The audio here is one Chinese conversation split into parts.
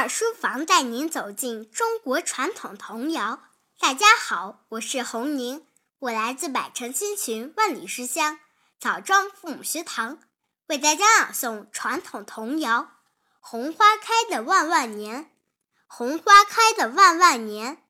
二书房带您走进中国传统童谣。大家好，我是红宁，我来自百城千群万里书香枣庄父母学堂，为大家朗诵传统童谣《红花开的万万年》。红花开的万万年，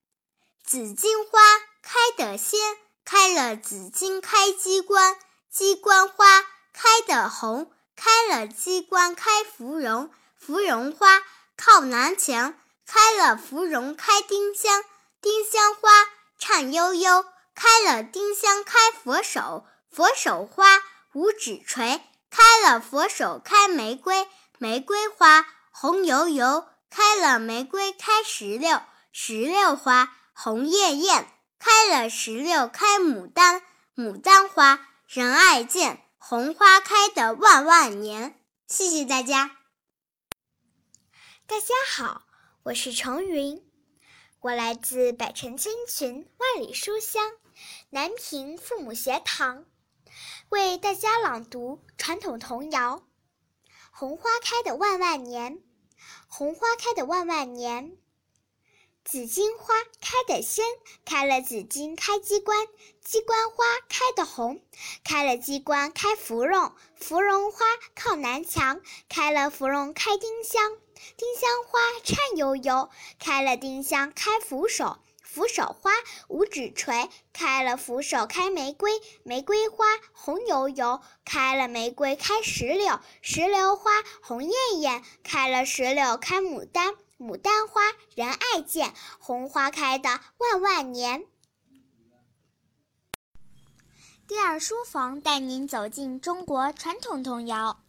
紫荆花开得鲜，开了紫荆开机关，机关花开得红，开了机关开芙蓉，芙蓉花靠南墙，开了芙蓉开丁香，丁香花颤悠悠，开了丁香开佛手，佛手花五指垂，开了佛手开玫瑰，玫瑰花红油油。开了玫瑰开石榴，石榴花红艳艳；开了石榴开牡丹，牡丹花人爱见。红花开的万万年。谢谢大家。大家好，我是程云，我来自百城千群万里书香南平父母学堂，为大家朗读传统童谣《红花开的万万年》。红花开的万万年，紫荆花开得鲜，开了紫荆开机关，机关花开得红，开了机关开芙蓉，芙蓉花靠南墙，开了芙蓉开丁香，丁香花颤悠悠，开了丁香开扶手，扶手花五指垂，开了扶手开玫瑰，玫瑰花红油油，开了玫瑰开石榴，石榴花红艳艳，开了石榴开牡丹，牡丹花人爱见。红花开的万万年。第二书房带您走进中国传统童谣。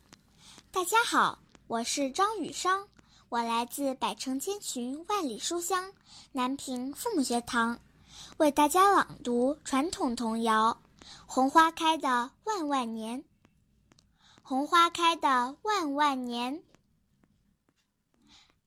大家好，我是张雨生。我来自百城千群万里书香南平父母学堂，为大家朗读传统童谣《红花开的万万年》。红花开的万万年，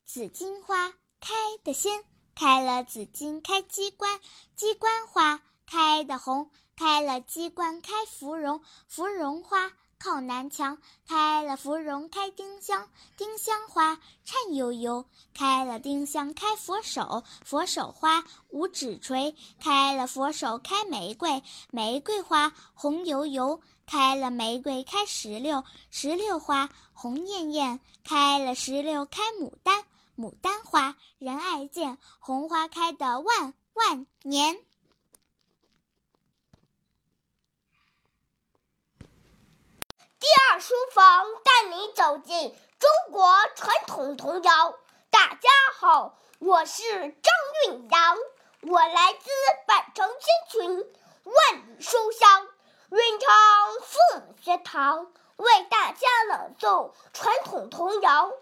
紫荆花开得鲜，开了紫荆开机关，机关花开得红，开了机关开芙蓉，芙蓉花。靠南墙，开了芙蓉开丁香，丁香花颤悠悠，开了丁香开佛手，佛手花五指垂，开了佛手开玫瑰，玫瑰花红油油，开了玫瑰开石榴，石榴花红艳艳，开了石榴开牡丹，牡丹花人爱见，红花开的万万年。第二书房带你走进中国传统童谣。大家好，我是张韵阳，我来自百城千群万里书香云昌父母学堂，为大家朗诵传统童谣《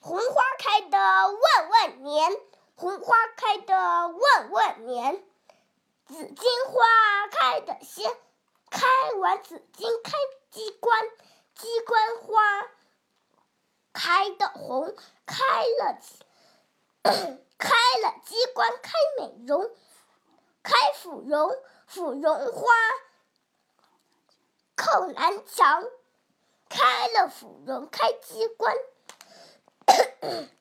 红花开的万万年》。红花开的万万年，紫荆花开得鲜，开完紫荆开。机关，机关花开的红，开了，开了机关开美容，开芙蓉，芙蓉花靠南墙，开了芙蓉开机关，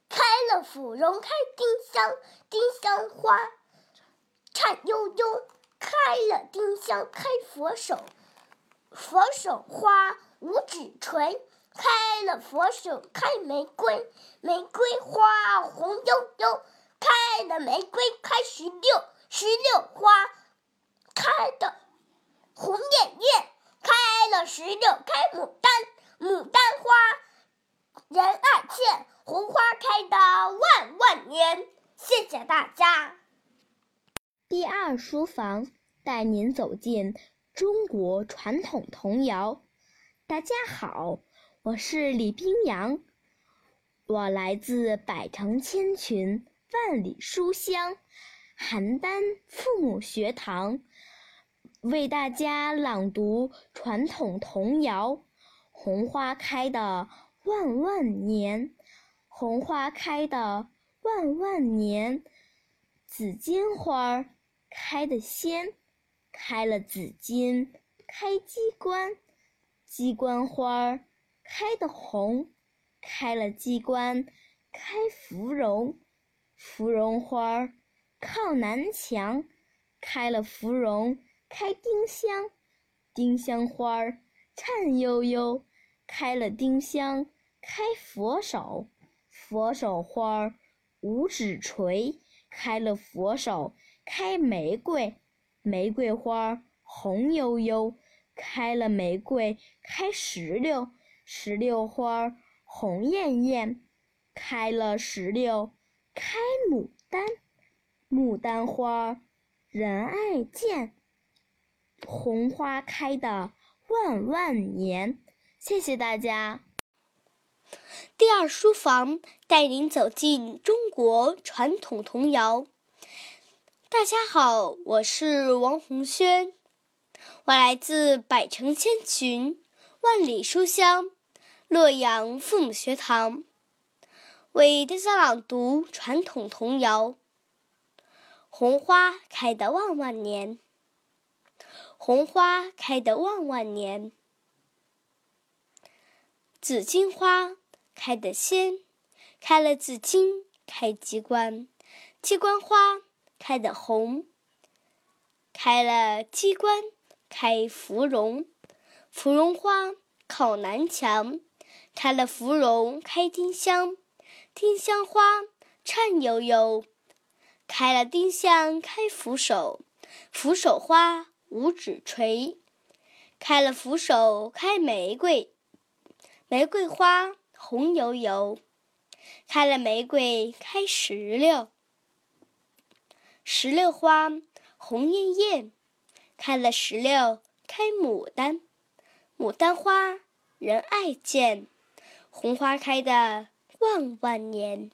开了芙蓉开丁香，丁香花颤悠悠，开了丁香开佛手。佛手花五指垂，开了佛手开玫瑰，玫瑰花红悠悠，开了玫瑰开石榴，石榴花开的红艳艳，开了石榴开牡丹，牡丹花人爱见，红花开的万万年。谢谢大家。第二书房带您走进。中国传统童谣，大家好，我是李冰阳，我来自百城千群万里书香邯郸父母学堂，为大家朗读传统童谣《红花开的万万年》。红花开的万万年，紫荆花开得鲜。开了紫荆开鸡冠，鸡冠花儿开得红，开了机关开芙蓉，芙蓉花儿靠南墙，开了芙蓉开丁香，丁香花儿颤悠悠，开了丁香开佛手，佛手花儿五指垂，开了佛手开玫瑰，玫瑰花红悠悠，开了玫瑰开石榴，石榴花红艳艳。开了石榴，开牡丹，牡丹花人爱见，红花开的万万年。谢谢大家。第二书房带您走进中国传统童谣。大家好，我是王红轩，我来自百城千群、万里书香洛阳父母学堂。为大家朗读传统童谣：红花开得万万年，红花开得万万年。紫荆花开得鲜，开了紫荆开鸡冠，鸡冠花开的红，开了鸡冠开芙蓉，芙蓉花靠南墙，开了芙蓉开丁香。丁香花颤悠悠，开了丁香开扶手，扶手花五指垂，开了扶手开玫瑰，玫瑰花红油油，开了玫瑰开石榴，石榴花红艳艳，开了石榴开牡丹，牡丹花人爱见，红花开的。万万年。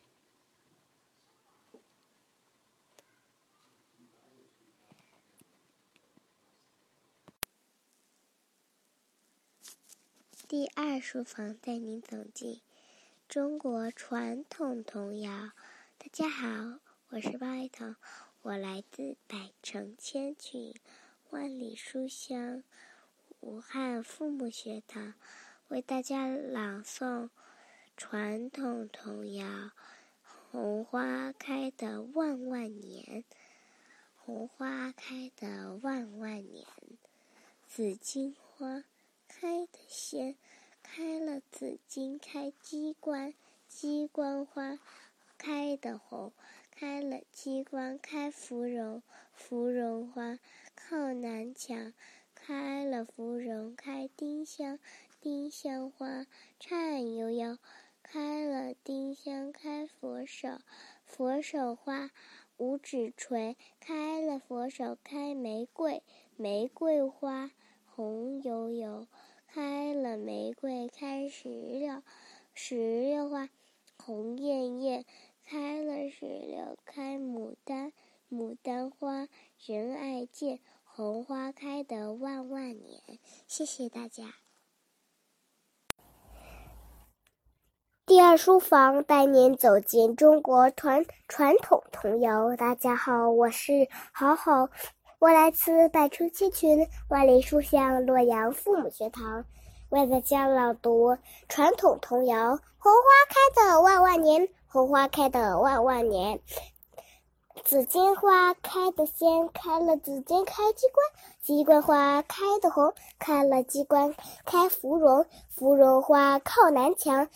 第二书房带您走进中国传统童谣。大家好，我是包一彤，我来自百城千群、万里书香武汉父母学堂，为大家朗诵。传统童谣：红花开的万万年，红花开的万万年。紫荆花开的鲜，开了紫荆开鸡冠，鸡冠花的红，开了鸡冠开芙蓉，芙蓉花靠南墙，开了芙蓉开丁香，丁香花颤悠悠。开了丁香开佛手，佛手花五指垂；开了佛手开玫瑰，玫瑰花红油油；开了玫瑰开石榴，石榴花红艳艳；开了石榴开牡丹，牡丹花人爱见，红花开得万万年。谢谢大家。第二书房带您走进中国传传统童谣。大家好，我是好好，我来自百川千群、万里书香洛阳父母学堂，为大家朗读传统童谣：红花开的万万年，红花开的万万年。紫荆花开的鲜，开了紫荆开鸡冠，鸡冠花开的红，开了鸡冠开芙蓉，芙蓉花靠南墙。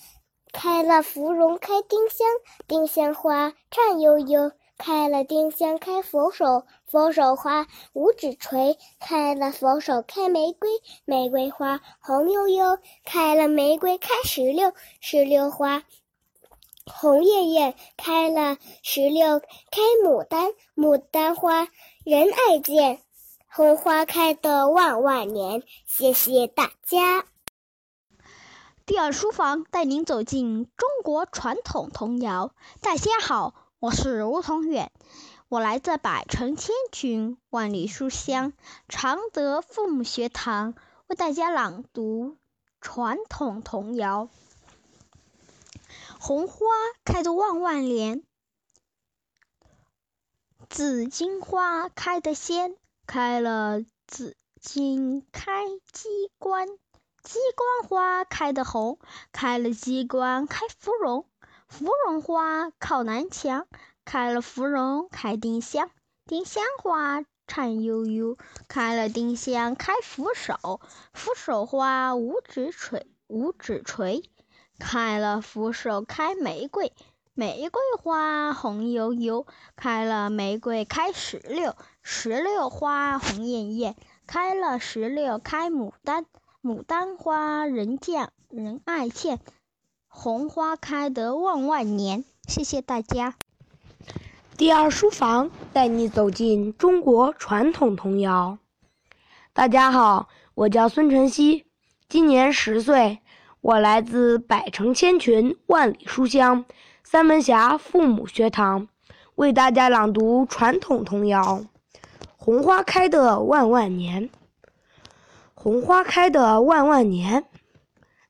开了芙蓉开丁香，丁香花颤悠悠；开了丁香开佛手，佛手花五指垂；开了佛手开玫瑰，玫瑰花红悠悠；开了玫瑰开石榴，石榴花红艳艳；开了石榴开牡丹，牡丹花人爱见，红花开的万万年。谢谢大家。第二书房带您走进中国传统童谣。大家好，我是吴同远，我来自百城千群、万里书香常德父母学堂，为大家朗读传统童谣。红花开的万万年，紫荆花开的鲜，开了紫荆开鸡冠。鸡冠花开得红，开了鸡冠开芙蓉，芙蓉花靠南墙，开了芙蓉开丁香。丁香花颤悠悠，开了丁香开扶手。扶手花五指垂，五指垂，开了扶手开玫瑰。玫瑰花红油油，开了玫瑰开石榴。石榴花红艳艳，开了石榴开牡丹。牡丹花人见人爱见，红花开得万万年。谢谢大家。第二书房带你走进中国传统童谣。大家好，我叫孙晨曦，今年十岁，我来自百城千群万里书香。三门峡父母学堂为大家朗读传统童谣：红花开的万万年，红花开的万万年，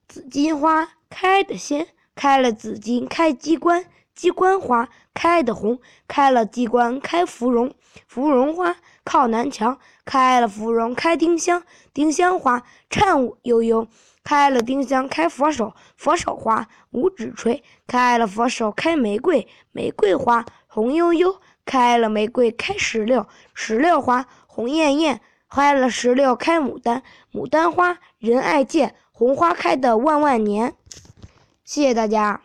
紫荆花开得鲜，开了紫荆开机关，机关花开得红，开了机关开芙蓉，芙蓉花靠南墙，开了芙蓉开丁香，丁香花颤舞悠悠。开了丁香开佛手，佛手花五指垂；开了佛手开玫瑰，玫瑰花红悠悠；开了玫瑰开石榴，石榴花红艳艳；开了石榴开牡丹，牡丹花人爱见。红花开的万万年。谢谢大家。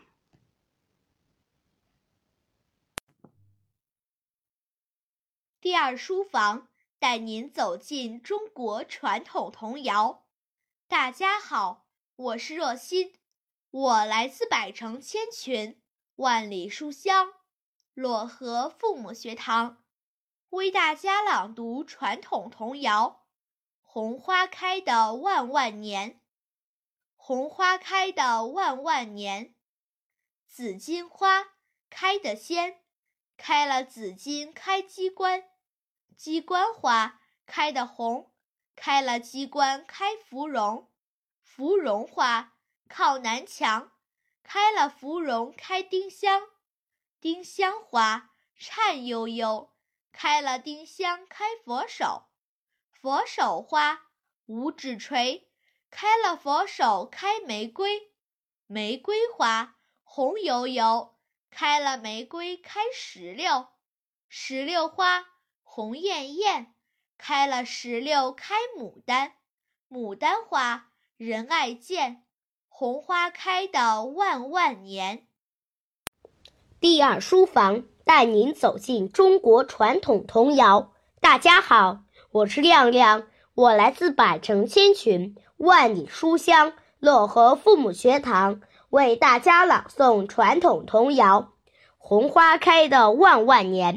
第二书房带您走进中国传统童谣。大家好，我是若欣，我来自百城千群、万里书香漯河父母学堂，为大家朗读传统童谣《红花开的万万年》。红花开的万万年，紫荆花开得鲜，开了紫荆开机关，机关花开得红。开了机关开芙蓉，芙蓉花靠南墙，开了芙蓉开丁香，丁香花颤悠悠，开了丁香开佛手，佛手花五指垂，开了佛手开玫瑰，玫瑰花红油油，开了玫瑰开石榴，石榴花红艳艳。开了石榴开牡丹，牡丹花人爱见，红花开的万万年。第二书房带您走进中国传统童谣。大家好，我是亮亮，我来自百城千群万里书香漯河父母学堂，为大家朗诵传统童谣《红花开的万万年》。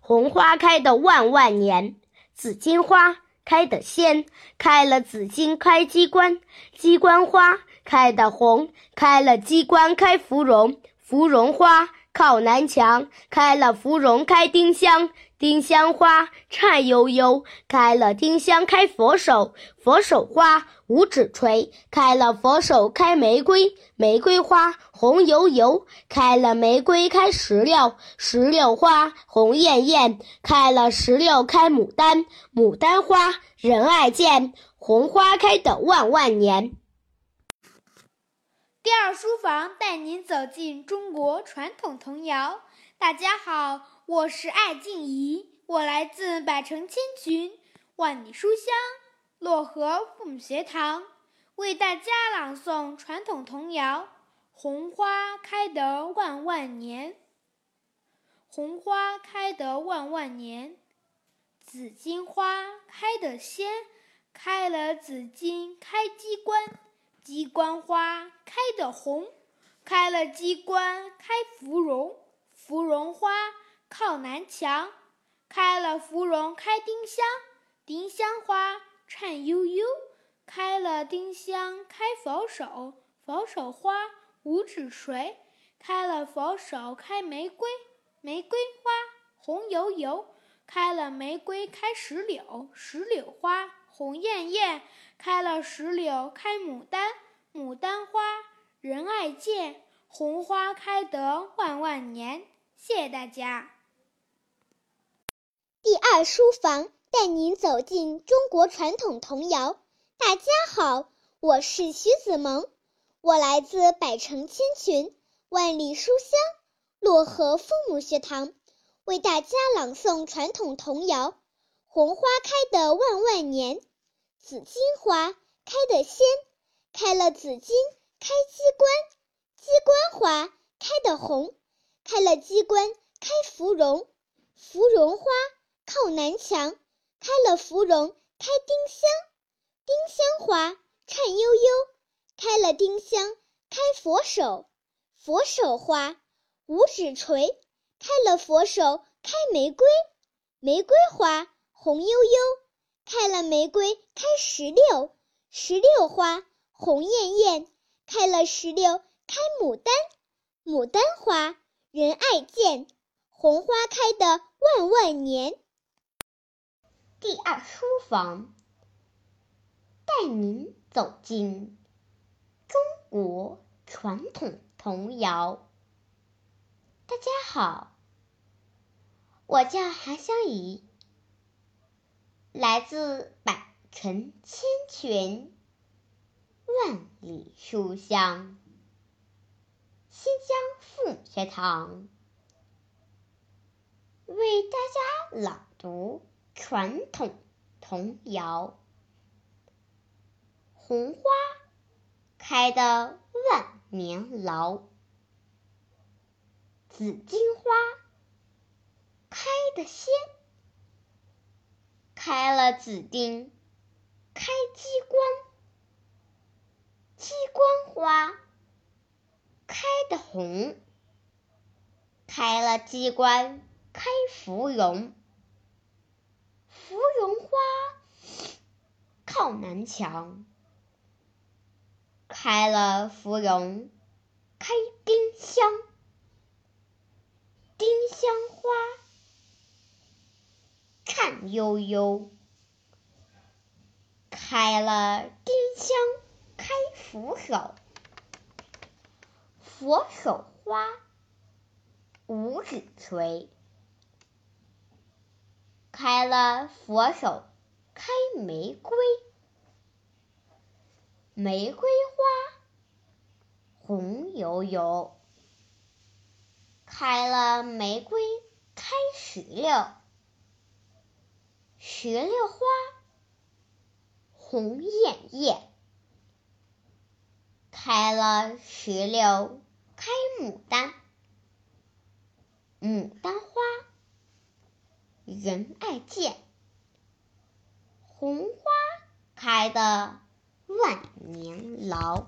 红花开的万万年。紫荆花开得鲜，开了紫荆开鸡冠，鸡冠花开得红，开了鸡冠开芙蓉，芙蓉花靠南墙，开了芙蓉开丁香，丁香花颤悠悠，开了丁香开佛手，佛手花五指垂，开了佛手开玫瑰，玫瑰花红油油，开了玫瑰开石榴，石榴花红艳艳，开了石榴开牡丹，牡丹花人爱见，红花开的万万年。第二书房带您走进中国传统童谣。大家好，我是艾静怡，我来自百城千群，万里书香。漯河父母学堂为大家朗诵传统童谣《红花开得万万年》。红花开得万万年，紫荆花开得鲜，开了紫荆开机关，机关花开得红，开了机关开芙蓉，芙蓉花靠南墙，开了芙蓉开丁香，丁香花。颤悠悠，开了丁香开佛手，佛手花五指垂，开了佛手开玫瑰，玫瑰花红油油，开了玫瑰开石榴，石榴花红艳艳，开了石榴开牡丹，牡丹花人爱见，红花开得万万年。谢谢大家。第二书房。带您走进中国传统童谣。大家好，我是徐子萌，我来自百城千群、万里书香漯河父母学堂为大家朗诵传统童谣《红花开的万万年》。紫荆花开得鲜，开了紫荆开鸡冠；鸡冠花开得红，开了鸡冠开芙蓉。芙蓉花靠南墙，开了芙蓉开丁香。丁香花颤悠悠，开了丁香开佛手。佛手花五指垂，开了佛手开玫瑰。玫瑰花红悠悠。开了玫瑰开石榴，石榴花红艳艳；开了石榴开牡丹，牡丹花人爱见。红花开的万万年。第二书房带您走进中国传统童谣。大家好，我叫韩香怡。来自百城千泉，万里书香。新疆父母学堂为大家朗读传统童谣：红花开得万年老，紫荆花开得鲜。开了紫丁，开鸡冠；鸡冠花开的红，开了鸡冠开芙蓉。芙蓉花靠南墙，开了芙蓉开丁香。丁香花。颤悠悠，开了丁香开佛手，佛手花五指垂，开了佛手开玫瑰，玫瑰花红油油，开了玫瑰开石榴。石榴花红艳艳，开了石榴开牡丹，牡丹花人爱见，红花开的万年牢。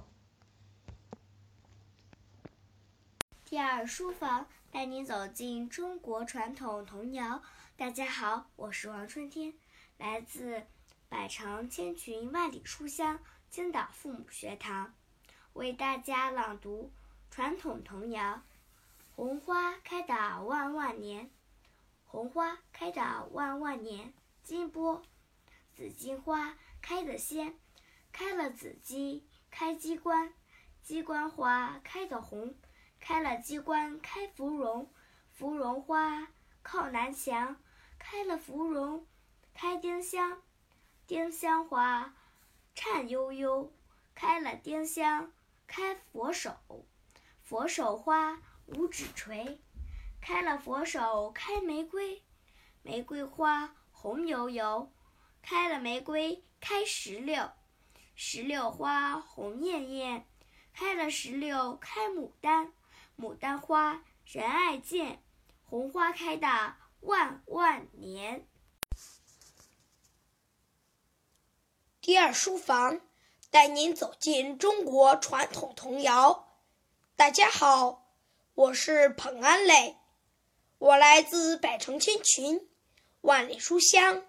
第二书房带你走进中国传统童谣。大家好，我是王春天，来自百城千群万里书香青岛父母学堂，为大家朗读传统童谣：红花开的万万年，红花开的万万年。金波，紫荆花开得鲜，开了紫荆开鸡冠，鸡冠花开得红，开了鸡冠开芙蓉，芙蓉花靠南墙。开了芙蓉，开丁香，丁香花颤悠悠；开了丁香，开佛手，佛手花五指垂；开了佛手，开玫瑰，玫瑰花红油油；开了玫瑰，开石榴，石榴花红艳艳；开了石榴，开牡丹，牡丹花人爱见，红花开的。万万年。第二书房带您走进中国传统童谣。大家好，我是彭安磊，我来自百城千群，万里书香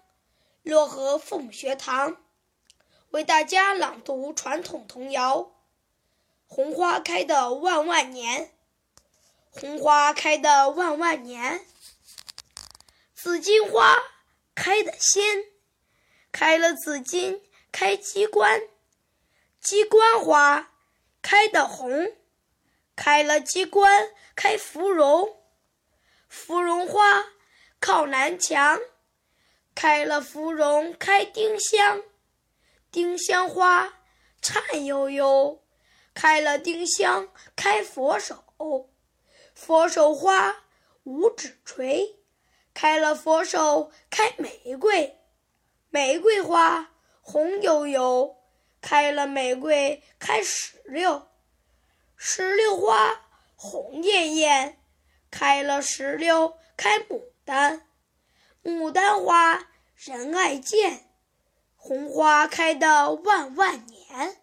漯河父母学堂，为大家朗读传统童谣：红花开的万万年，红花开的万万年。紫荆花开得鲜，开了紫荆开鸡冠；鸡冠花开得红，开了鸡冠开芙蓉。芙蓉花靠南墙，开了芙蓉开丁香。丁香花颤悠悠，开了丁香开佛手。佛手花五指垂，开了佛手开玫瑰。玫瑰花红油油，开了玫瑰开石榴。石榴花红艳艳，开了石榴开牡丹。牡丹花人爱见，红花开的万万年。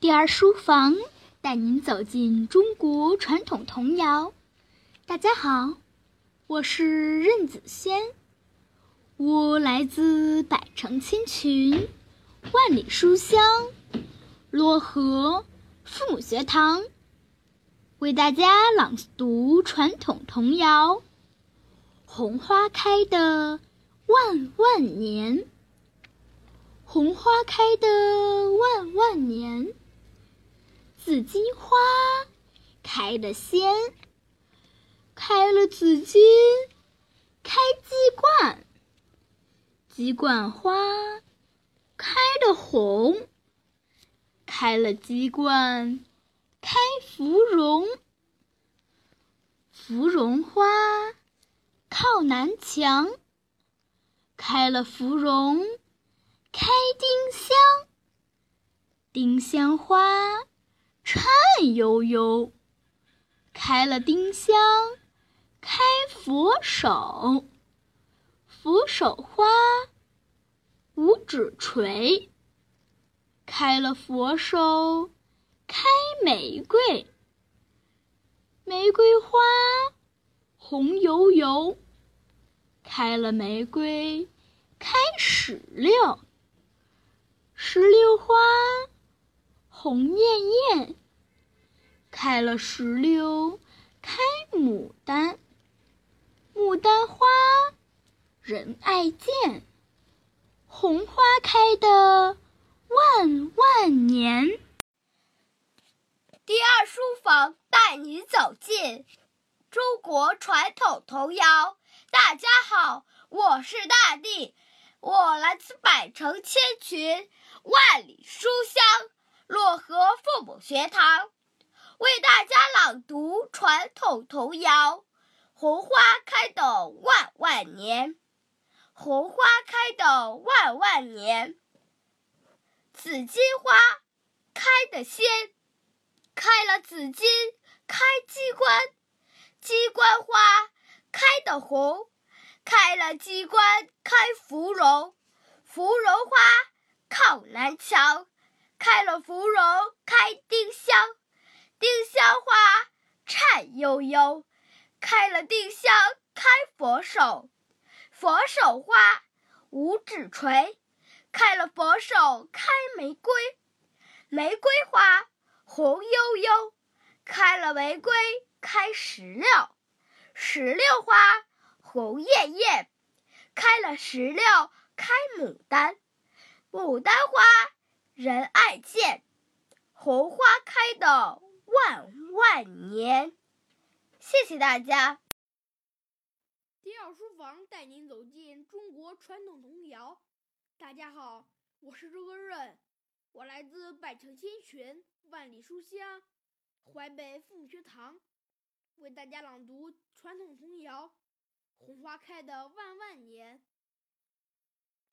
第二书房带您走进中国传统童谣。大家好，我是任子轩，我来自百城千群，万里书香，漯河父母学堂，为大家朗读传统童谣《红花开的万万年》。红花开的万万年。紫荆花开得鲜，开了紫荆开鸡冠，鸡冠花开得红，开了鸡冠开芙蓉，芙蓉花靠南墙，开了芙蓉开丁香，丁香花。颤悠悠，开了丁香，开佛手，佛手花五指垂，开了佛手，开玫瑰，玫瑰花红油油，开了玫瑰，开石榴，石榴花。红艳艳，开了石榴，开牡丹，牡丹花人爱见，红花开的万万年。第二书房带你走进中国传统童谣。大家好，我是大地，我来自百城千群，万里书香。漯河父母学堂为大家朗读传统童谣《红花开的万万年》。红花开的万万年，紫荆花开得鲜，开了紫荆开鸡冠，鸡冠花开得红，开了鸡冠开芙蓉，芙蓉花靠南墙。开了芙蓉开丁香，丁香花颤悠悠；开了丁香开佛手，佛手花五指垂；开了佛手开玫瑰，玫瑰花红悠悠；开了玫瑰开石榴，石榴花红艳艳；开了石榴开牡丹，牡丹花。人爱见，红花开的万万年。谢谢大家。第二书房带您走进中国传统童谣。大家好，我是周根润，我来自百城千泉，万里书香，淮北父母学堂，为大家朗读传统童谣《红花开的万万年》。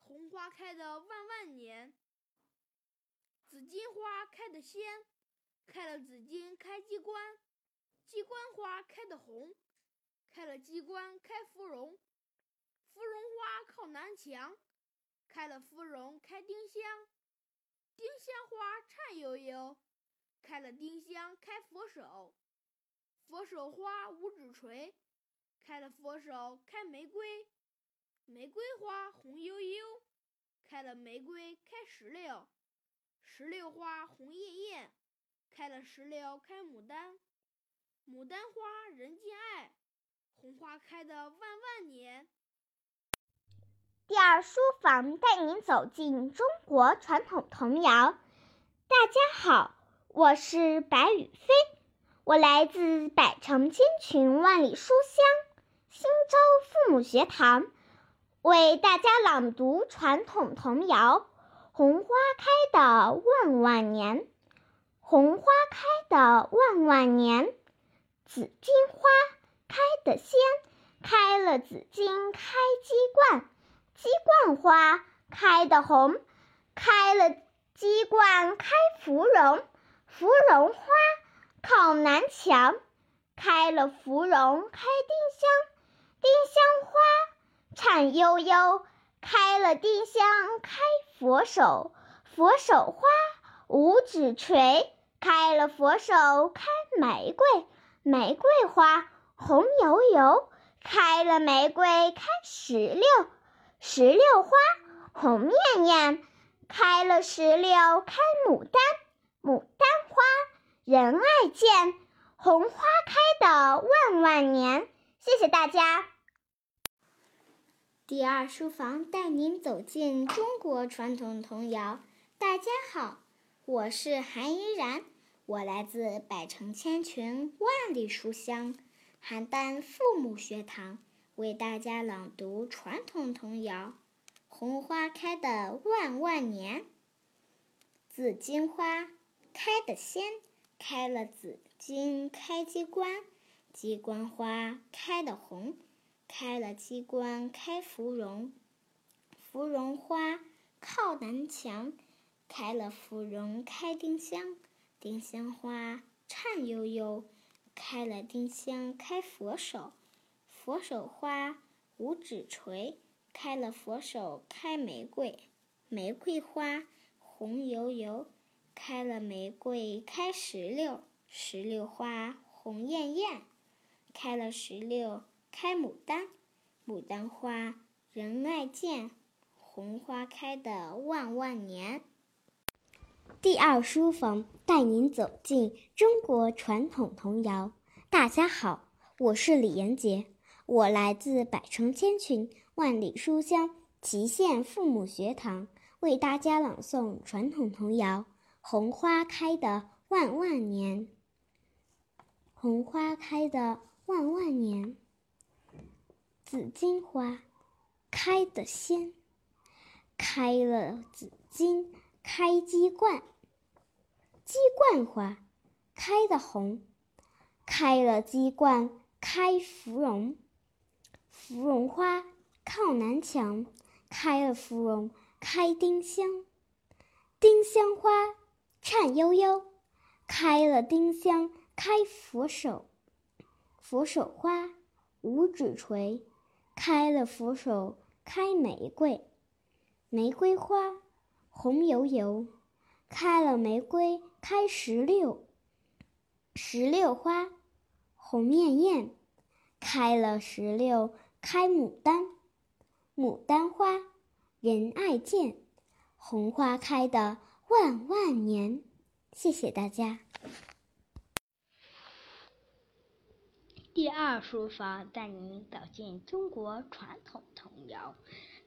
红花开的万万年。紫荆花开得鲜，开了紫荆开鸡冠，鸡冠花开得红，开了鸡冠开芙蓉，芙蓉花靠南墙，开了芙蓉开丁香，丁香花颤悠悠，开了丁香开佛手，佛手花五指垂，开了佛手开玫瑰，玫瑰花红悠悠，开了玫瑰开石榴。石榴花红艳艳，开了石榴开牡丹，牡丹花人见爱，红花开的万万年。第二书房带您走进中国传统童谣。大家好，我是白雨飞，我来自百城千群万里书香新洲父母学堂，为大家朗读传统童谣。红花开的万万年，红花开的万万年。紫荆花开得鲜，开了紫荆开鸡冠，鸡冠花开得红，开了鸡冠开芙蓉，芙蓉花靠南墙，开了芙蓉开丁香，丁香花颤悠悠，开了丁香开佛手，佛手花五指垂，开了佛手开玫瑰，玫瑰花红油油，开了玫瑰开石榴，石榴花红艳艳，开了石榴开牡丹，牡丹花人爱见，红花开的万万年。谢谢大家。第二书房带您走进中国传统童谣。大家好，我是韩怡然，我来自百城千群万里书香邯郸父母学堂，为大家朗读传统童谣《红花开的万万年》。紫荆花开得先，开了紫荆开鸡冠，鸡冠花开得红。开了鸡冠开芙蓉，芙蓉花靠南墙，开了芙蓉开丁香，丁香花颤悠悠，开了丁香开佛手，佛手花五指垂，开了佛手开玫瑰，玫瑰花红油油，开了玫瑰开石榴，石榴花红艳艳，开了石榴。开牡丹，牡丹花人爱见，红花开的万万年。第二书房带您走进中国传统童谣。大家好，我是李延杰，我来自百城千群万里书香祁县父母学堂，为大家朗诵传统童谣《红花开的万万年》。红花开的万万年。紫荆花开得鲜，开了紫荆开鸡冠，鸡冠花开得红，开了鸡冠开芙蓉，芙蓉花靠南墙，开了芙蓉开丁香，丁香花颤悠悠，开了丁香开佛手，佛手花五指垂。开了佛手开玫瑰，玫瑰花红油油；开了玫瑰开石榴，石榴花红艳艳；开了石榴开牡丹，牡丹花人爱见，红花开的万万年。谢谢大家。第二书房带您走进中国传统童谣。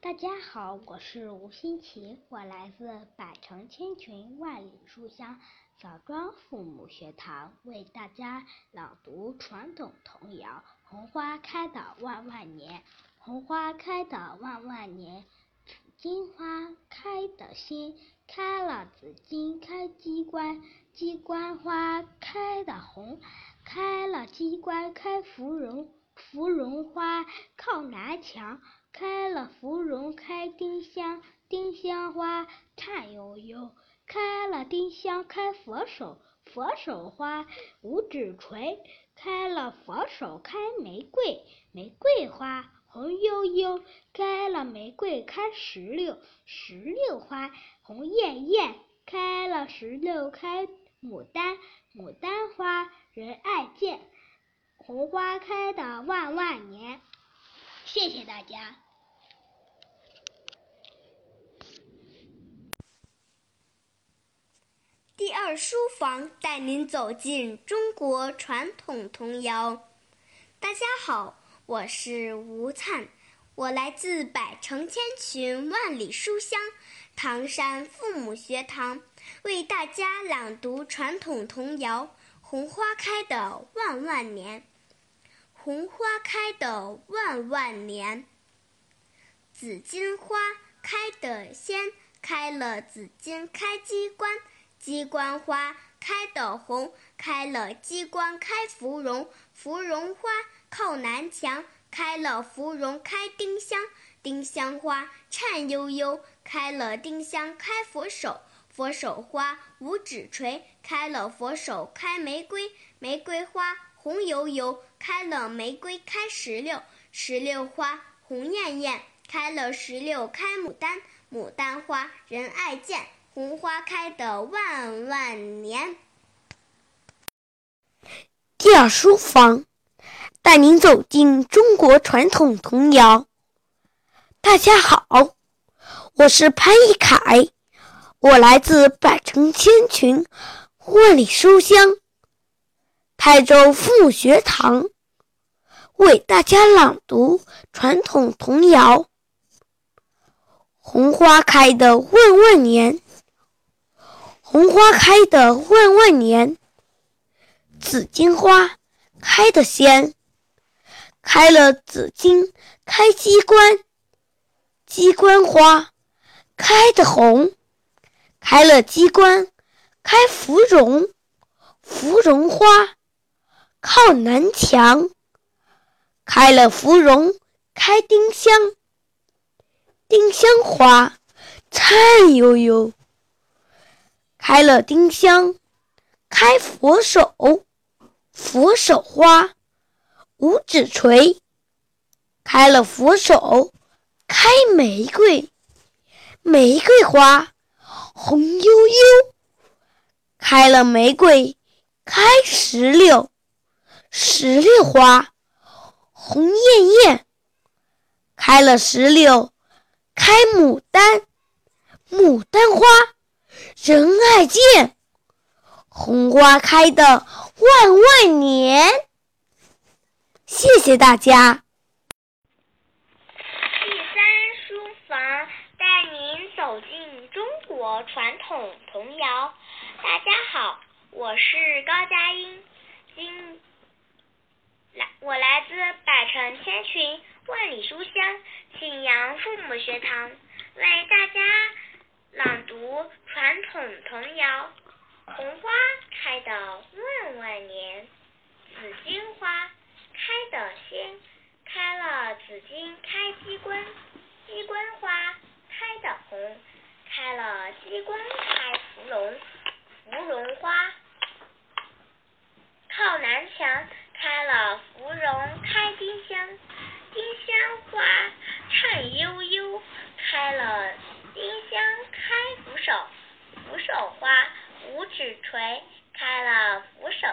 大家好，我是吴新奇，我来自百城千群万里书香枣庄父母学堂，为大家朗读传统童谣《红花开的万万年》。红花开的万万年，紫荆花开的先，开了紫荆开鸡冠，鸡冠花开的红。开了鸡冠开芙蓉，芙蓉花靠南墙；开了芙蓉开丁香，丁香花颤悠悠；开了丁香开佛手，佛手花五指垂；开了佛手开玫瑰，玫瑰花红悠悠；开了玫瑰开石榴，石榴花红艳艳；开了石榴开牡丹，牡丹花。人爱见，红花开的万万年。谢谢大家。第二书房带您走进中国传统童谣。大家好，我是吴灿，我来自百城千群万里书香唐山父母学堂，为大家朗读传统童谣。红花开的万万年，红花开的万万年。紫荆花开得鲜，开了紫荆开机关，鸡冠花开的红，开了鸡冠开芙蓉，芙蓉花靠南墙，开了芙蓉开丁香，丁香花颤悠悠，开了丁香开佛手，佛手花五指垂，开了佛手开玫瑰，玫瑰花红油油，开了玫瑰开石榴，石榴花红艳艳，开了石榴开牡丹，牡丹花人爱见。红花开的万万年。第二书房带您走进中国传统童谣。大家好，我是潘一凯，我来自百城千群，万里书香台州父母学堂，为大家朗读传统童谣。红花开的万万年。红花开的万万年，紫荆花开的鲜，开了紫荆开机关，机关花开的红，开了机关开芙蓉，芙蓉花靠南墙，开了芙蓉开丁香，丁香花颤悠悠。开了丁香，开佛手，佛手花五指垂；开了佛手，开玫瑰，玫瑰花红悠悠；开了玫瑰，开石榴，石榴花红艳艳；开了石榴，开牡丹，牡丹花。人爱见，红花开的万万年。谢谢大家。第三书房带您走进中国传统童谣。大家好，我是高佳音，今来我来自百城千群万里书香信阳父母学堂，为大家。朗读传统童谣：红花开的万万年，紫荆花开的鲜，开了紫荆开机关，机关花开的红，开了机关开芙蓉，芙蓉花靠南墙，开了芙蓉开丁香，丁香花颤悠悠，开了。丁香开扶手，扶手花五指垂，开了扶手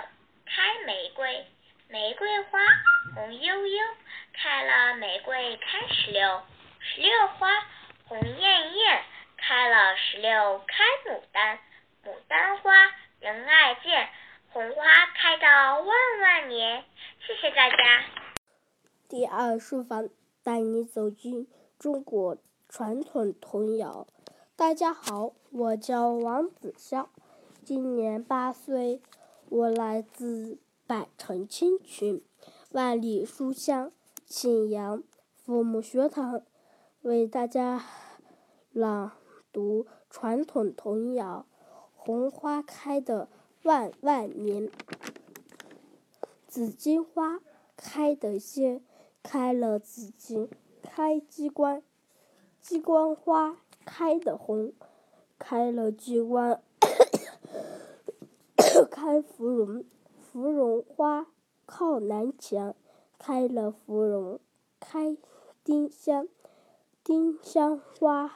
开玫瑰，玫瑰花红悠悠，开了玫瑰开石榴，石榴花红艳艳，开了石榴开牡丹，牡丹花人爱见，红花开到万万年。谢谢大家。第二书房带你走进中国。传统童谣，大家好，我叫王子潇，今年八岁，我来自百城千群，万里书香信阳父母学堂，为大家朗读传统童谣《红花开的万万年》。紫荆花开得鲜，开了紫荆开机关。鸡冠花开的红，开了鸡冠 开芙蓉，芙蓉花靠南墙，开了芙蓉开丁香，丁香花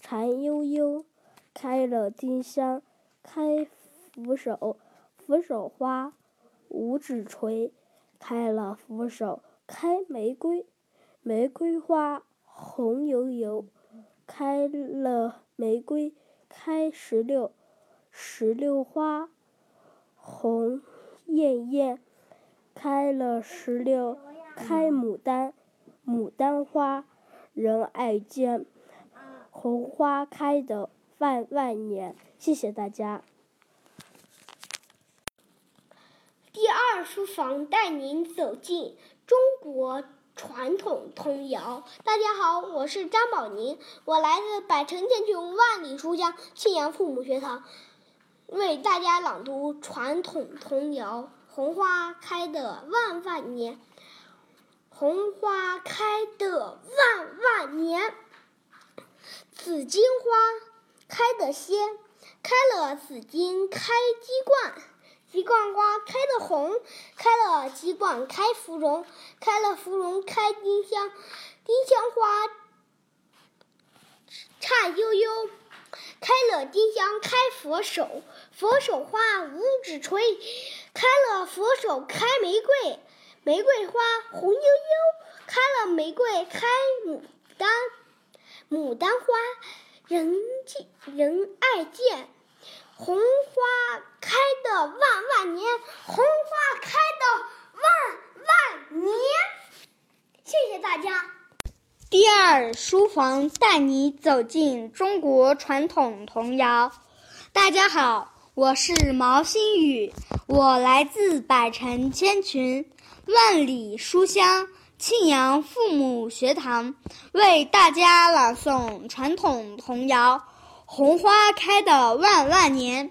缠悠悠，开了丁香开扶手，扶手花五指垂，开了扶手开玫瑰，玫瑰花。红油油，开了玫瑰，开石榴，石榴花红艳艳，开了石榴，开牡丹，牡丹花人爱见，红花开的万万年。谢谢大家。第二书房带您走进中国。传统童谣，大家好，我是张宝宁，我来自百城千群万里书香信阳父母学堂，为大家朗读传统童谣《红花开的万万年》。红花开的万万年，紫荆花开得先，开了紫荆开鸡冠，鸡冠花开的红，开了鸡冠开芙蓉，开了芙蓉开丁香，丁香花颤悠悠，开了丁香开佛手，佛手花五指垂，开了佛手开玫瑰。玫瑰花红悠悠，开了玫瑰开牡丹，牡丹花人见人爱见，红花开的万万年，红花开的万万年。谢谢大家。第二书房带你走进中国传统童谣。大家好，我是毛新宇，我来自百城千群。万里书香，庆阳父母学堂为大家朗诵传统童谣《红花开的万万年》。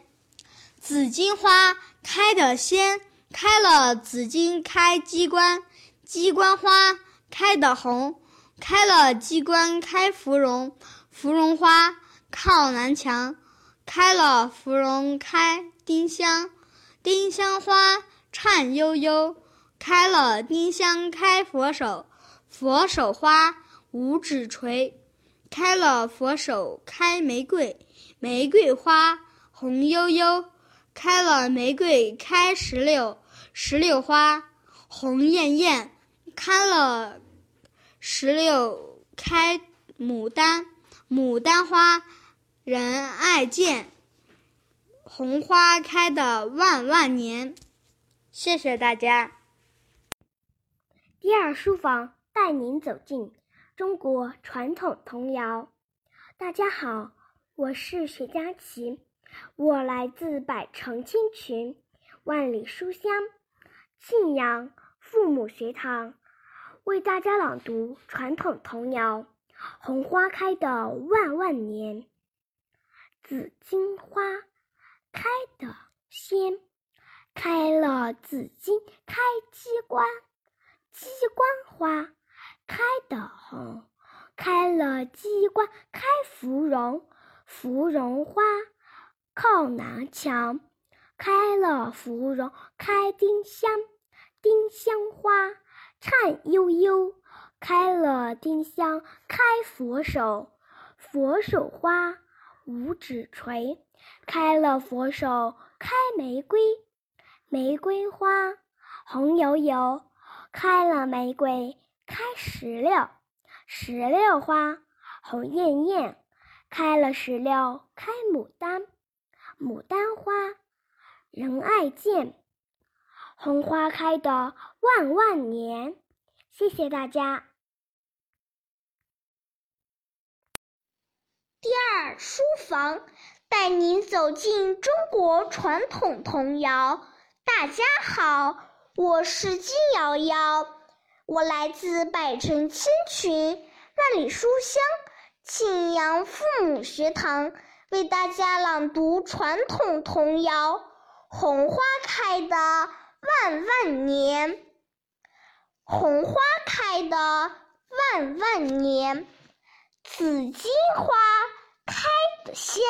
紫荆花开得鲜，开了紫荆开鸡冠，鸡冠花开得红，开了鸡冠开芙蓉，芙蓉花靠南墙，开了芙蓉开丁香，丁香花颤悠悠。开了丁香开佛手，佛手花五指垂；开了佛手开玫瑰，玫瑰花红悠悠；开了玫瑰开石榴，石榴花红艳艳；开了石榴开牡丹，牡丹花人爱见。红花开的万万年，谢谢大家。第二书房带您走进中国传统童谣。大家好，我是薛佳琪，我来自百城千群、万里书香庆阳父母学堂，为大家朗读传统童谣《红花开的万万年》。紫荆花开得鲜，开了紫荆开鸡冠。鸡冠花开的红，开了鸡冠开芙蓉，芙蓉花靠南墙，开了芙蓉开丁香，丁香花颤悠悠，开了丁香开佛手，佛手花五指垂，开了佛手开玫瑰，玫瑰花红油油。开了玫瑰，开石榴，石榴花红艳艳；开了石榴，开牡丹，牡丹花人爱见。红花开的万万年，谢谢大家。第二书房带您走进中国传统童谣。大家好。我是金瑶瑶，我来自百城千群、万里书香庆阳父母学堂，为大家朗读传统童谣《红花开的万万年》。红花开的万万年，紫荆花开得鲜，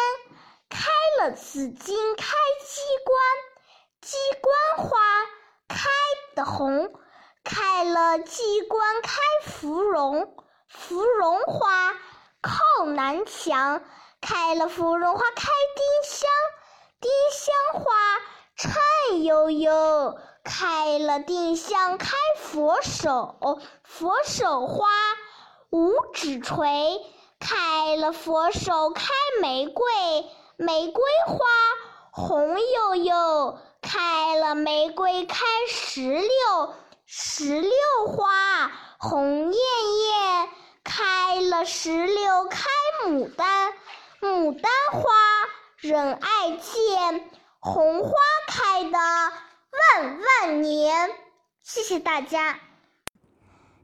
开了紫荆开鸡冠，鸡冠花。开的红，开了鸡冠开芙蓉，芙蓉花靠南墙，开了芙蓉花开丁香，丁香花颤悠悠，开了丁香开佛手，佛手花五指垂，开了佛手开玫瑰，玫瑰花红悠悠。开了玫瑰开石榴，石榴花红艳艳；开了石榴开牡丹，牡丹花人爱见。红花开的万万年，谢谢大家。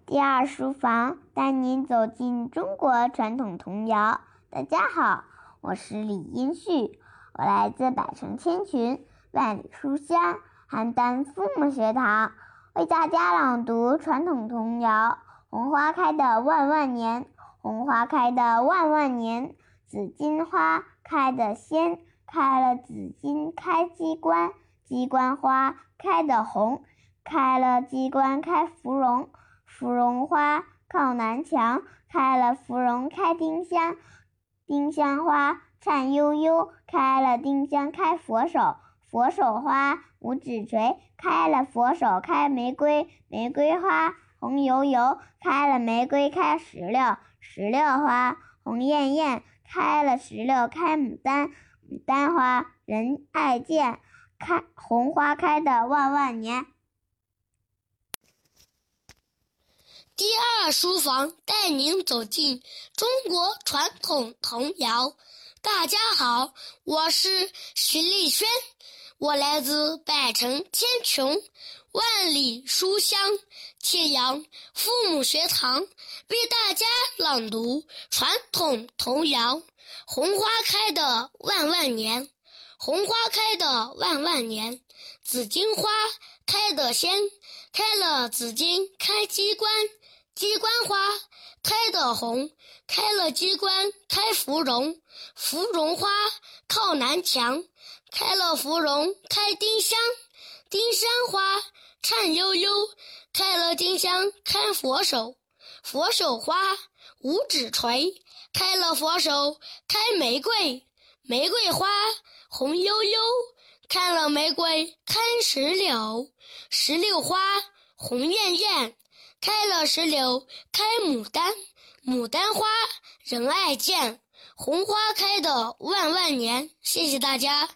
第二书房带您走进中国传统童谣。大家好，我是李英旭。我来自百城千群，万里书香，邯郸父母学堂，为大家朗读传统童谣。红花开的万万年，红花开的万万年，紫荆花开得鲜，开了紫荆开机关，机关花开得红，开了机关开芙蓉，芙蓉花靠南墙，开了芙蓉开丁香，丁香花颤悠悠，开了丁香开佛手，佛手花五指锤，开了佛手开玫瑰，玫瑰花。红油油，开了玫瑰开石榴，石榴花红艳艳，开了石榴开牡丹，牡丹花人爱见，开红花开的万万年。第二书房带您走进中国传统童谣。大家好，我是徐丽轩，我来自百城千穷。万里书香，庆阳父母学堂为大家朗读传统童谣：红花开的万万年，红花开的万万年，紫荆花开得鲜，开了紫荆开机关，机关花开得红，开了机关开芙蓉，芙蓉花靠南墙，开了芙蓉开丁香，丁香花。颤悠悠，开了丁香开佛手，佛手花五指垂，开了佛手开玫瑰，玫瑰花红悠悠，开了玫瑰开石榴，石榴花红艳艳，开了石榴开牡丹，牡丹花人爱见，红花开的万万年。谢谢大家。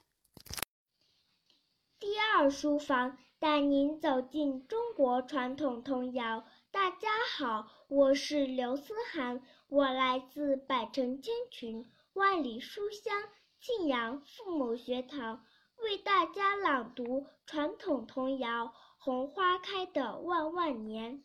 第二书房。带您走进中国传统童谣。大家好，我是刘思涵，我来自百城千群、万里书香庆阳父母学堂，为大家朗读传统童谣《红花开的万万年》。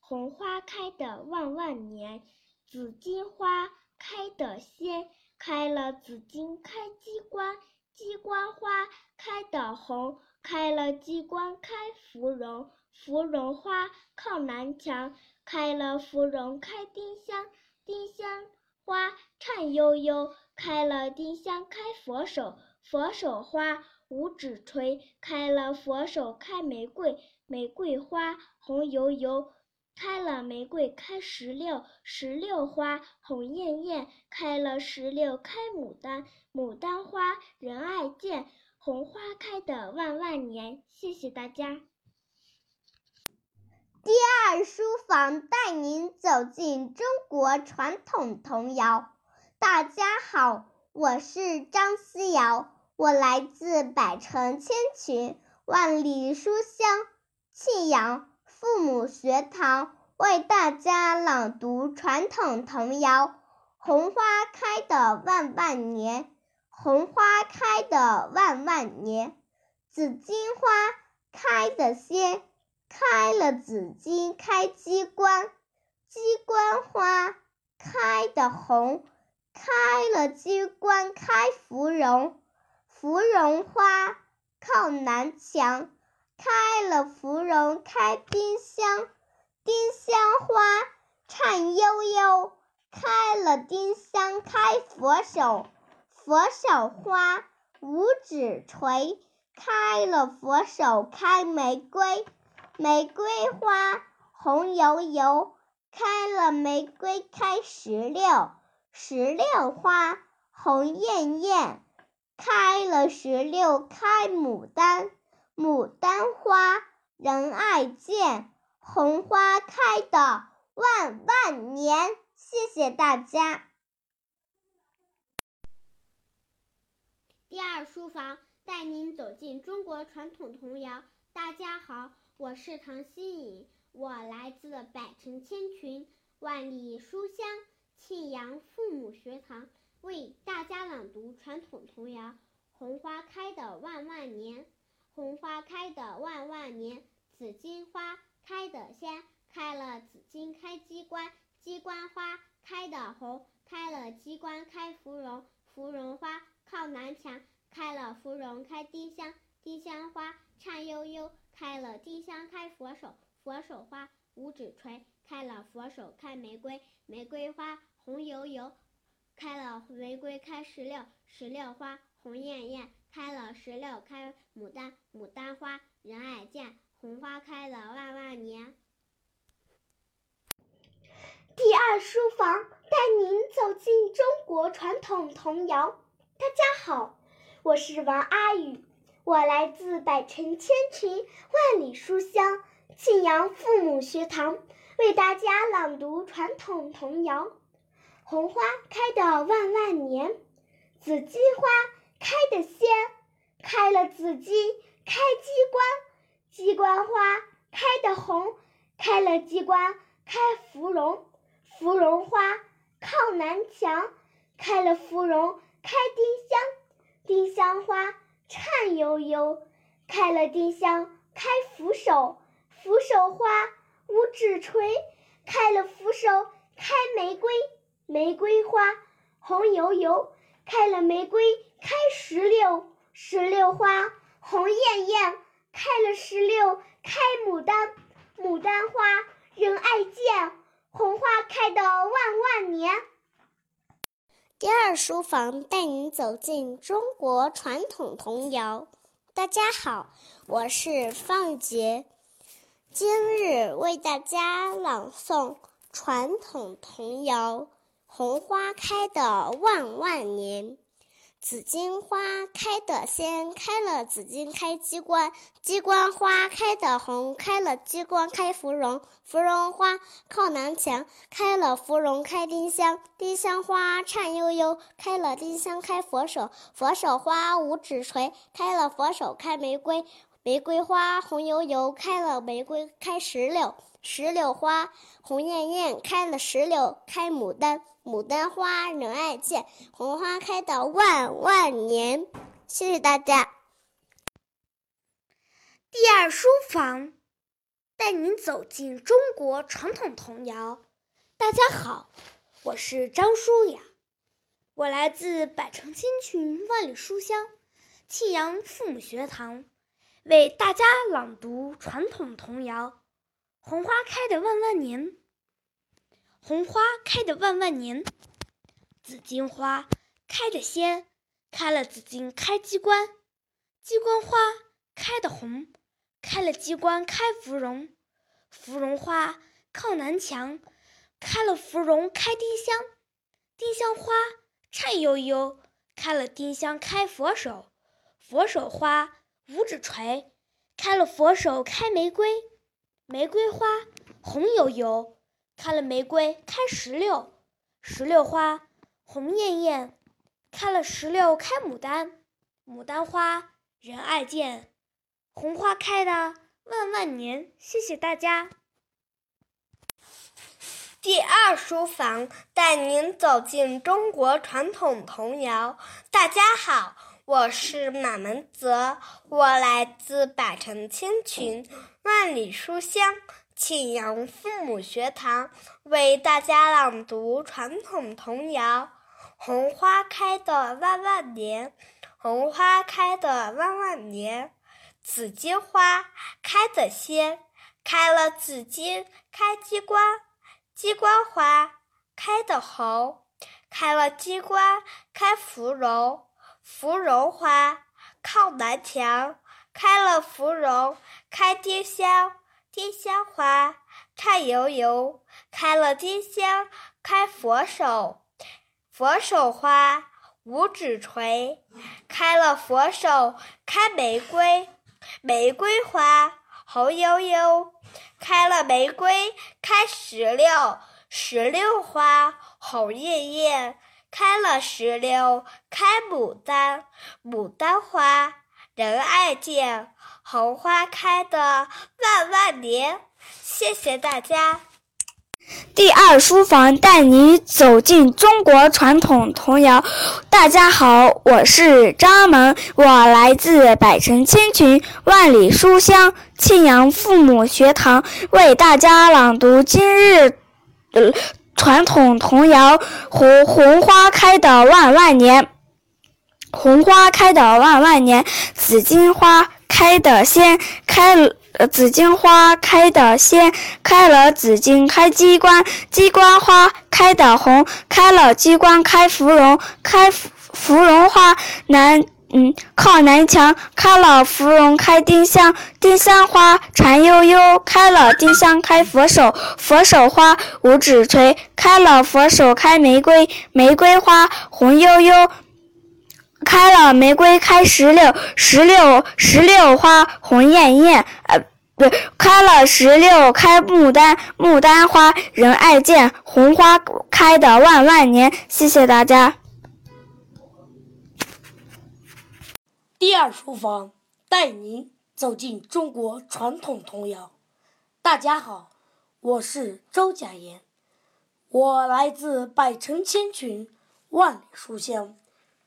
红花开的万万年，紫荆花开得鲜，开了紫荆开机关，鸡冠花开的红。开了鸡冠开芙蓉，芙蓉花靠南墙，开了芙蓉开丁香，丁香花颤悠悠，开了丁香开佛手，佛手花五指垂，开了佛手开玫瑰，玫瑰花红油油，开了玫瑰开石榴，石榴花红艳艳，开了石榴开牡丹，牡丹花人爱见。红花开的万万年，谢谢大家。第二书房带您走进中国传统童谣。大家好，我是张思瑶，我来自百城千群、万里书香庆阳父母学堂，为大家朗读传统童谣《红花开的万万年》。红花开的万万年，紫荆花开的鲜，开了紫荆开机关，机关花开的红，开了机关开芙蓉，芙蓉花靠南墙，开了芙蓉开丁香，丁香花颤悠悠，开了丁香开佛手。佛手花五指垂，开了佛手开玫瑰，玫瑰花红油油，开了玫瑰开石榴，石榴花红艳艳，开了石榴开牡丹，牡丹花人爱见，红花开的万万年。谢谢大家。第二书房带您走进中国传统童谣。大家好，我是唐新颖，我来自百城千群、万里书香庆阳父母学堂，为大家朗读传统童谣《红花开的万万年》。花开的万万年，紫荆花开得鲜，开了紫荆开机关，机关花开得红，开了机关开芙蓉，芙蓉花。靠南墙，开了芙蓉开丁香，丁香花颤悠悠，开了丁香开佛手，佛手花五指垂，开了佛手开玫瑰，玫瑰花红油油，开了玫瑰开石榴，石榴花红艳艳，开了石榴开牡丹，牡丹花人爱见，红花开了万万年。第二书房带您走进中国传统童谣。大家好，我是王阿宇，我来自百城千群、万里书香庆阳父母学堂，为大家朗读传统童谣。红花开的万万年，紫荆花开的鲜，开了紫荆开鸡冠，鸡冠花开的红，开了鸡冠开芙蓉。芙蓉花靠南墙，开了芙蓉开丁香，丁香花颤悠悠，开了丁香开扶手，扶手花五指垂，开了扶手开玫瑰，玫瑰花红油油，开了玫瑰开石榴，石榴花红艳艳，开了石榴开牡丹，牡丹花人爱见。红花开的万万年。第二书房带您走进中国传统童谣。大家好，我是方杰，今日为大家朗诵传统童谣《红花开的万万年》。紫荆花开得鲜，开了紫荆开鸡冠，鸡冠花开得红，开了鸡冠开芙蓉，芙蓉花靠南墙，开了芙蓉开丁香，丁香花颤悠悠，开了丁香开佛手，佛手花五指垂，开了佛手开玫瑰，玫瑰花红油油，开了玫瑰开石榴，石榴花红艳艳，开了石榴开牡丹。牡丹花人爱见，红花开的万万年。谢谢大家。第二书房带您走进中国传统童谣。大家好，我是张舒雅，我来自百城千群万里书香庆阳父母学堂，为大家朗读传统童谣《红花开的万万年》。红花开的万万年，紫荆花开的鲜，开了紫荆开鸡冠，鸡冠花开的红，开了鸡冠开芙蓉，芙蓉花靠南墙，开了芙蓉开丁香，丁香花颤悠悠，开了丁香开佛手，佛手花五指垂，开了佛手开玫瑰，玫瑰花红油油。开了玫瑰开石榴，石榴花红艳艳，开了石榴开牡丹，牡丹花人爱见，红花开的万万年。谢谢大家。第二书房带您走进中国传统童谣。大家好，我是马门泽，我来自百城千群，万里书香。庆阳父母学堂为大家朗读传统童谣《红花开的万万年》。红花开的万万年，紫荆花开得鲜，开了紫荆开鸡冠，鸡冠花开得红，开了鸡冠开芙蓉，芙蓉花靠南墙，开了芙蓉开丁香。丁香花颤悠悠，开了丁香开佛手，佛手花五指垂，开了佛手开玫瑰，玫瑰花红悠悠，开了玫瑰开石榴，石榴花红艳艳，开了石榴开牡丹，牡丹花人爱见。红花开的万万年，谢谢大家。第二书房带你走进中国传统童谣。大家好，我是张萌，我来自百城千群、万里书香庆阳父母学堂，为大家朗读今日传统童谣《红红花开的万万年》。红花开得万万年，紫荆花开得先，开了紫荆花开得先，开了紫荆开鸡冠，鸡冠花开得红，开了鸡冠开芙蓉，开芙蓉花南嗯靠南墙，开了芙蓉开丁香，丁香花缠悠悠，开了丁香开佛手，佛手花五指垂，开了佛手开玫瑰，玫瑰花红悠悠。开了玫瑰开石榴，石榴石榴花红艳艳，呃，不，开了石榴开牡丹，牡丹花人爱见，红花开的万万年。谢谢大家。第二书房带您走进中国传统童谣。大家好，我是周佳妍，我来自百城千群，万里书香，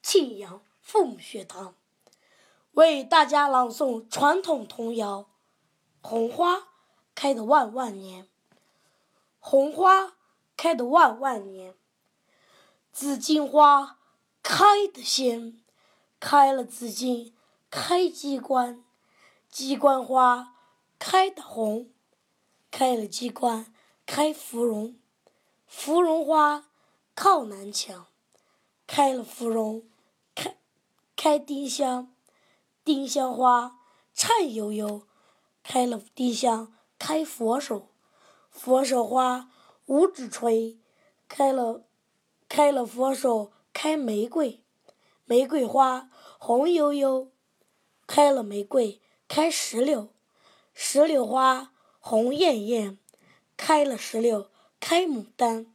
庆阳。父母学堂。为大家朗诵传统童谣《红花开的万万年》。红花开的万万年，紫荆花开得先，开了紫荆开鸡冠，鸡冠花开得红，开了鸡冠开芙蓉，芙蓉花靠南墙，开了芙蓉。开丁香，丁香花颤悠悠，开了丁香开佛手，佛手花五指垂，开了开了佛手开玫瑰，玫瑰花红悠悠，开了玫瑰开石榴，石榴花红艳艳，开了石榴开牡丹，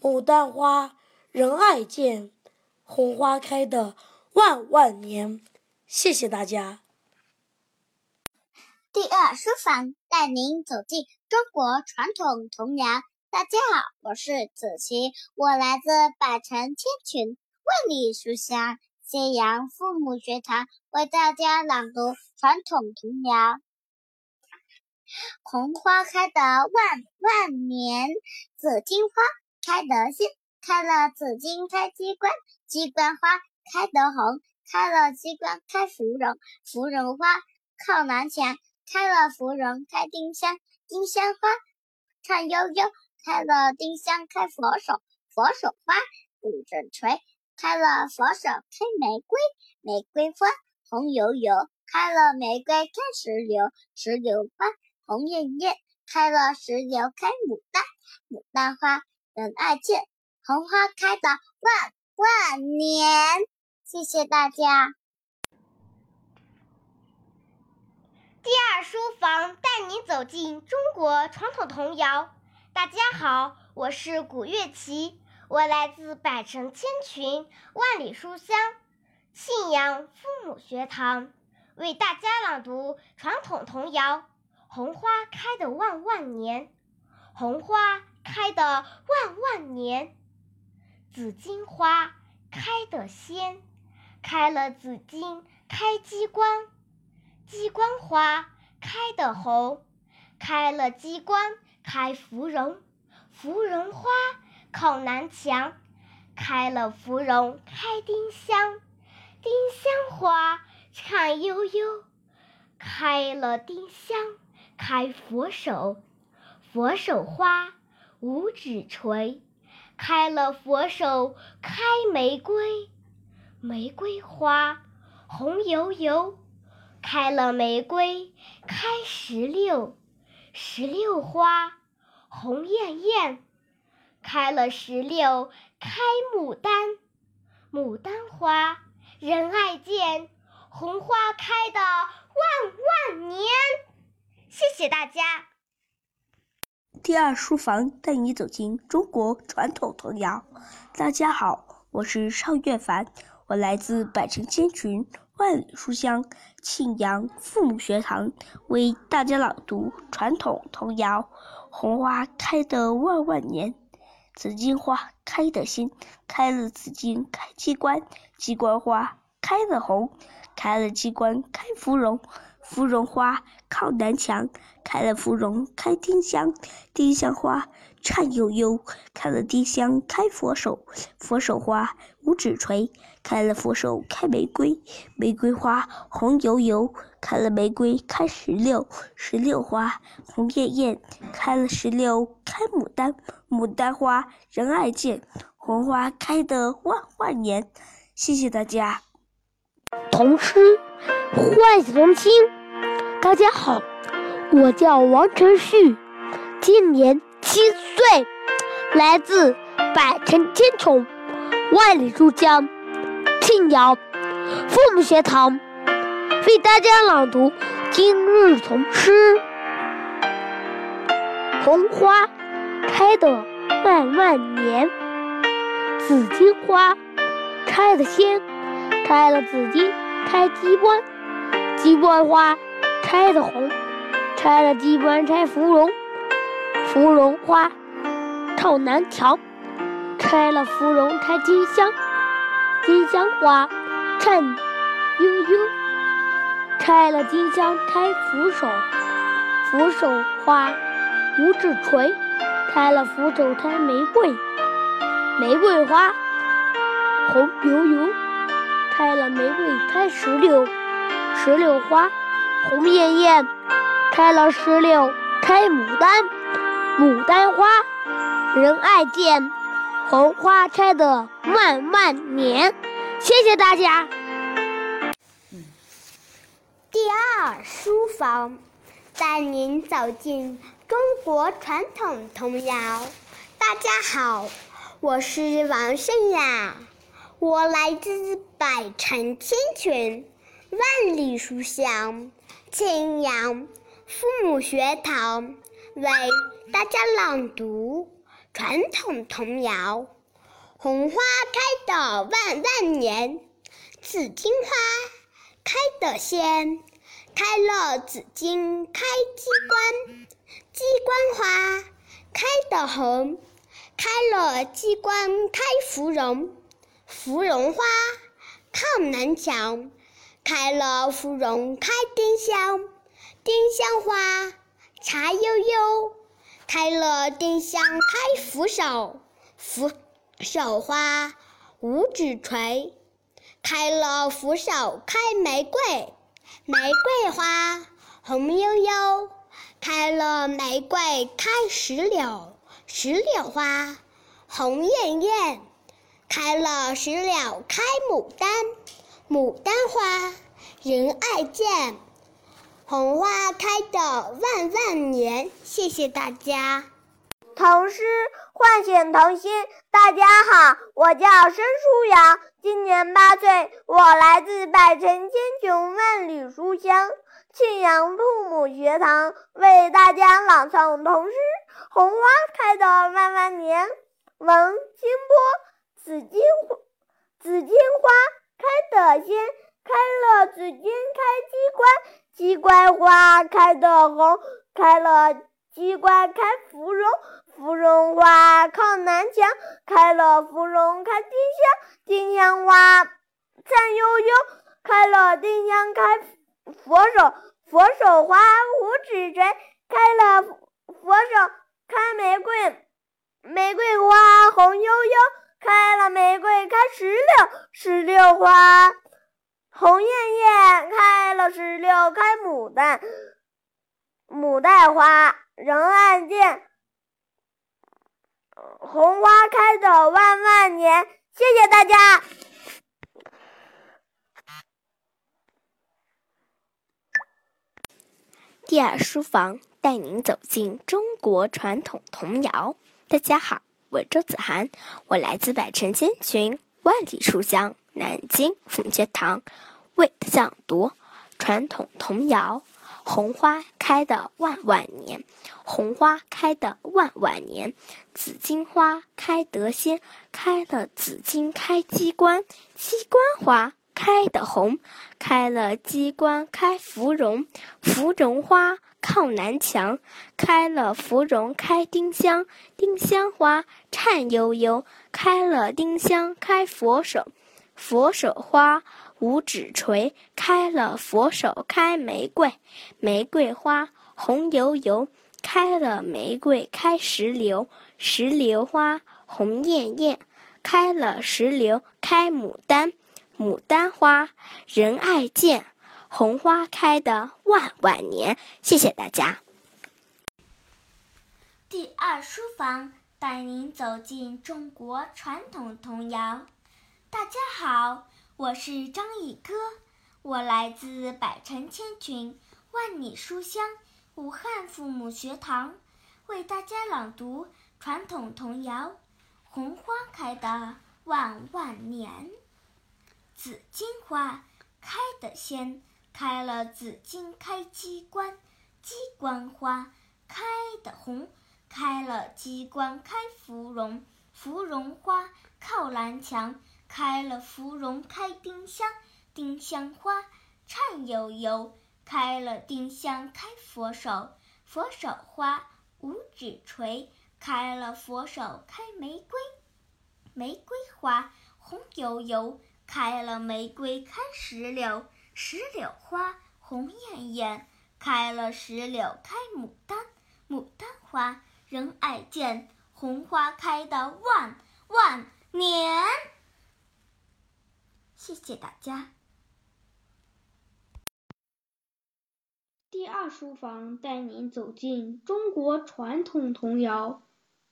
牡丹花人爱见，红花开的。万万年，谢谢大家。第二书房带您走进中国传统童谣。大家好，我是子琪，我来自百城千群，万里书香，揭阳父母学堂，为大家朗读传统童谣。红花开得万万年，紫荆花开得先，开了紫荆开鸡冠，鸡冠花。开得红，开了鸡冠开芙蓉，芙蓉花靠南墙，开了芙蓉开丁香，丁香花颤悠悠，开了丁香开佛手，佛手花五指垂，开了佛手开玫瑰，玫瑰花红油油，开了玫瑰开石榴，石榴花红艳艳，开了石榴开牡丹，牡丹花人爱见，红花开的万万年。谢谢大家。第二书房带你走进中国传统童谣。大家好，我是古月琪，我来自百城千群，万里书香，信阳父母学堂，为大家朗读传统童谣《红花开的万万年》。红花开的万万年，紫荆花开得鲜。开了紫荆开鸡冠，鸡冠花开得红，开了鸡冠开芙蓉，芙蓉花靠南墙，开了芙蓉开丁香，丁香花颤悠悠，开了丁香开佛手，佛手花五指垂，开了佛手开玫瑰。玫瑰花红油油，开了玫瑰开石榴，石榴花红艳艳，开了石榴开牡丹，牡丹花人爱见，红花开的万万年。谢谢大家。第二书房带你走进中国传统童谣。大家好，我是邵月凡。我来自百城千群，万里书香，庆阳父母学堂，为大家朗读传统童谣：红花开得万万年，紫荆花开得先，开了紫荆开鸡冠，鸡冠花开得红，开了鸡冠开芙蓉，芙蓉花靠南墙，开了芙蓉开丁香，丁香花颤悠悠，开了丁香开佛手，佛手花五指垂，开了佛手开玫瑰，玫瑰花红油油，开了玫瑰开石榴，石榴花红艳艳，开了石榴开牡丹，牡丹花人爱见，红花开得万万年。谢谢大家。童诗唤童心。大家好，我叫王晨旭，今年七岁，来自百城千穷，万里书香庆阳父母学堂，为大家朗读今日童诗。红花开的万万年，紫荆花开的先。开了紫荆，开鸡冠，鸡冠花开的红，开了鸡冠开芙蓉，芙蓉花靠南墙，开了芙蓉开金香，金香花颤悠悠，开了金香开扶手，扶手花五指垂，开了扶手开玫瑰，玫瑰花红油油。开了玫瑰，开石榴，石榴花红艳艳；开了石榴，开牡丹，牡丹花人爱见。红花开的万万年。谢谢大家。第二书房带您走进中国传统童谣。大家好，我是王胜雅。我来自百城千群，万里书香，庆阳父母学堂为大家朗读传统童谣。红花开的万万年，紫荆花开的鲜，开了紫荆开鸡冠，鸡冠花开的红，开了鸡冠开芙蓉。芙蓉花靠南墙，开了芙蓉开丁香，丁香花茶悠悠，开了丁香开扶手，扶手花五指垂，开了扶手开玫瑰，玫瑰花红悠悠，开了玫瑰开石榴，石榴花红艳艳。开了石榴开牡丹，牡丹花人爱见，红花开的万万年。谢谢大家。童诗唤醒童心。大家好，我叫申书阳，今年八岁，我来自百城千穷万里书香庆阳父母学堂，为大家朗诵童诗《红花开的万万年》。王清波。紫荆，紫荆花开的先，开了紫荆开机关，鸡冠花开的红，开了鸡冠开芙蓉，芙蓉花靠南墙，开了芙蓉开丁香，丁香花灿悠悠，开了丁香开佛手，佛手花五指垂，开了佛手开玫瑰，玫瑰花红悠悠。开了玫瑰，开石榴，石榴花红艳艳；开了石榴，开牡丹，牡丹花人爱见。红花开的万万年。谢谢大家。第二书房带您走进中国传统童谣。大家好。我周子涵，我来自百城千群，万里书香南京奉学堂，为大家朗读传统童谣：红花开的万万年，红花开的万万年，紫荆花开得先，开了紫荆开鸡冠，鸡冠花开得红，开了鸡冠开芙蓉，芙蓉花。靠南墙，开了芙蓉开丁香，丁香花颤悠悠，开了丁香开佛手，佛手花五指垂，开了佛手开玫瑰，玫瑰花红油油，开了玫瑰开石榴，石榴花红艳艳，开了石榴开牡丹，牡丹花人爱见，红花开的万万年。谢谢大家。第二书房带您走进中国传统童谣。大家好，我是张毅哥，我来自百城千群、万里书香武汉父母学堂，为大家朗读传统童谣《红花开的万万年》。紫荆花开得鲜，开了紫荆开机关，机关花开得红。开了机关开芙蓉，芙蓉花靠南墙，开了芙蓉开丁香，丁香花颤悠悠，开了丁香开佛手，佛手花五指垂，开了佛手开玫瑰，玫瑰花红油油，开了玫瑰开石榴，石榴花红艳艳，开了石榴开牡丹，牡丹花。人爱见，红花开的万万年。谢谢大家。第二书房带您走进中国传统童谣。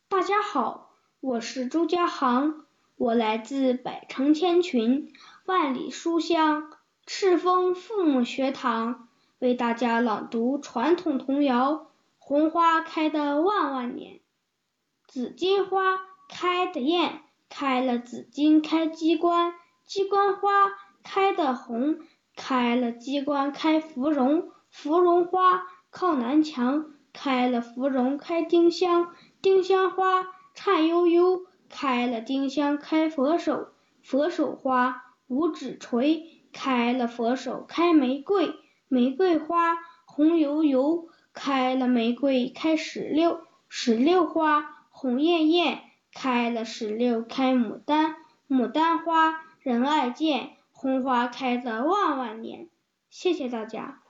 大家好，我是周家航，我来自百城千群、万里书香赤峰父母学堂，为大家朗读传统童谣。红花开的万万年，紫荆花开得艳，开了紫荆开机关，鸡冠花开的红，开了鸡冠开芙蓉，芙蓉花靠南墙，开了芙蓉开丁香，丁香花颤悠悠，开了丁香开佛手，佛手花五指垂，开了佛手开玫瑰，玫瑰花红油油。开了玫瑰开石榴，石榴花红艳艳，开了石榴开牡丹，牡丹花人爱见，红花开的万万年。谢谢大家。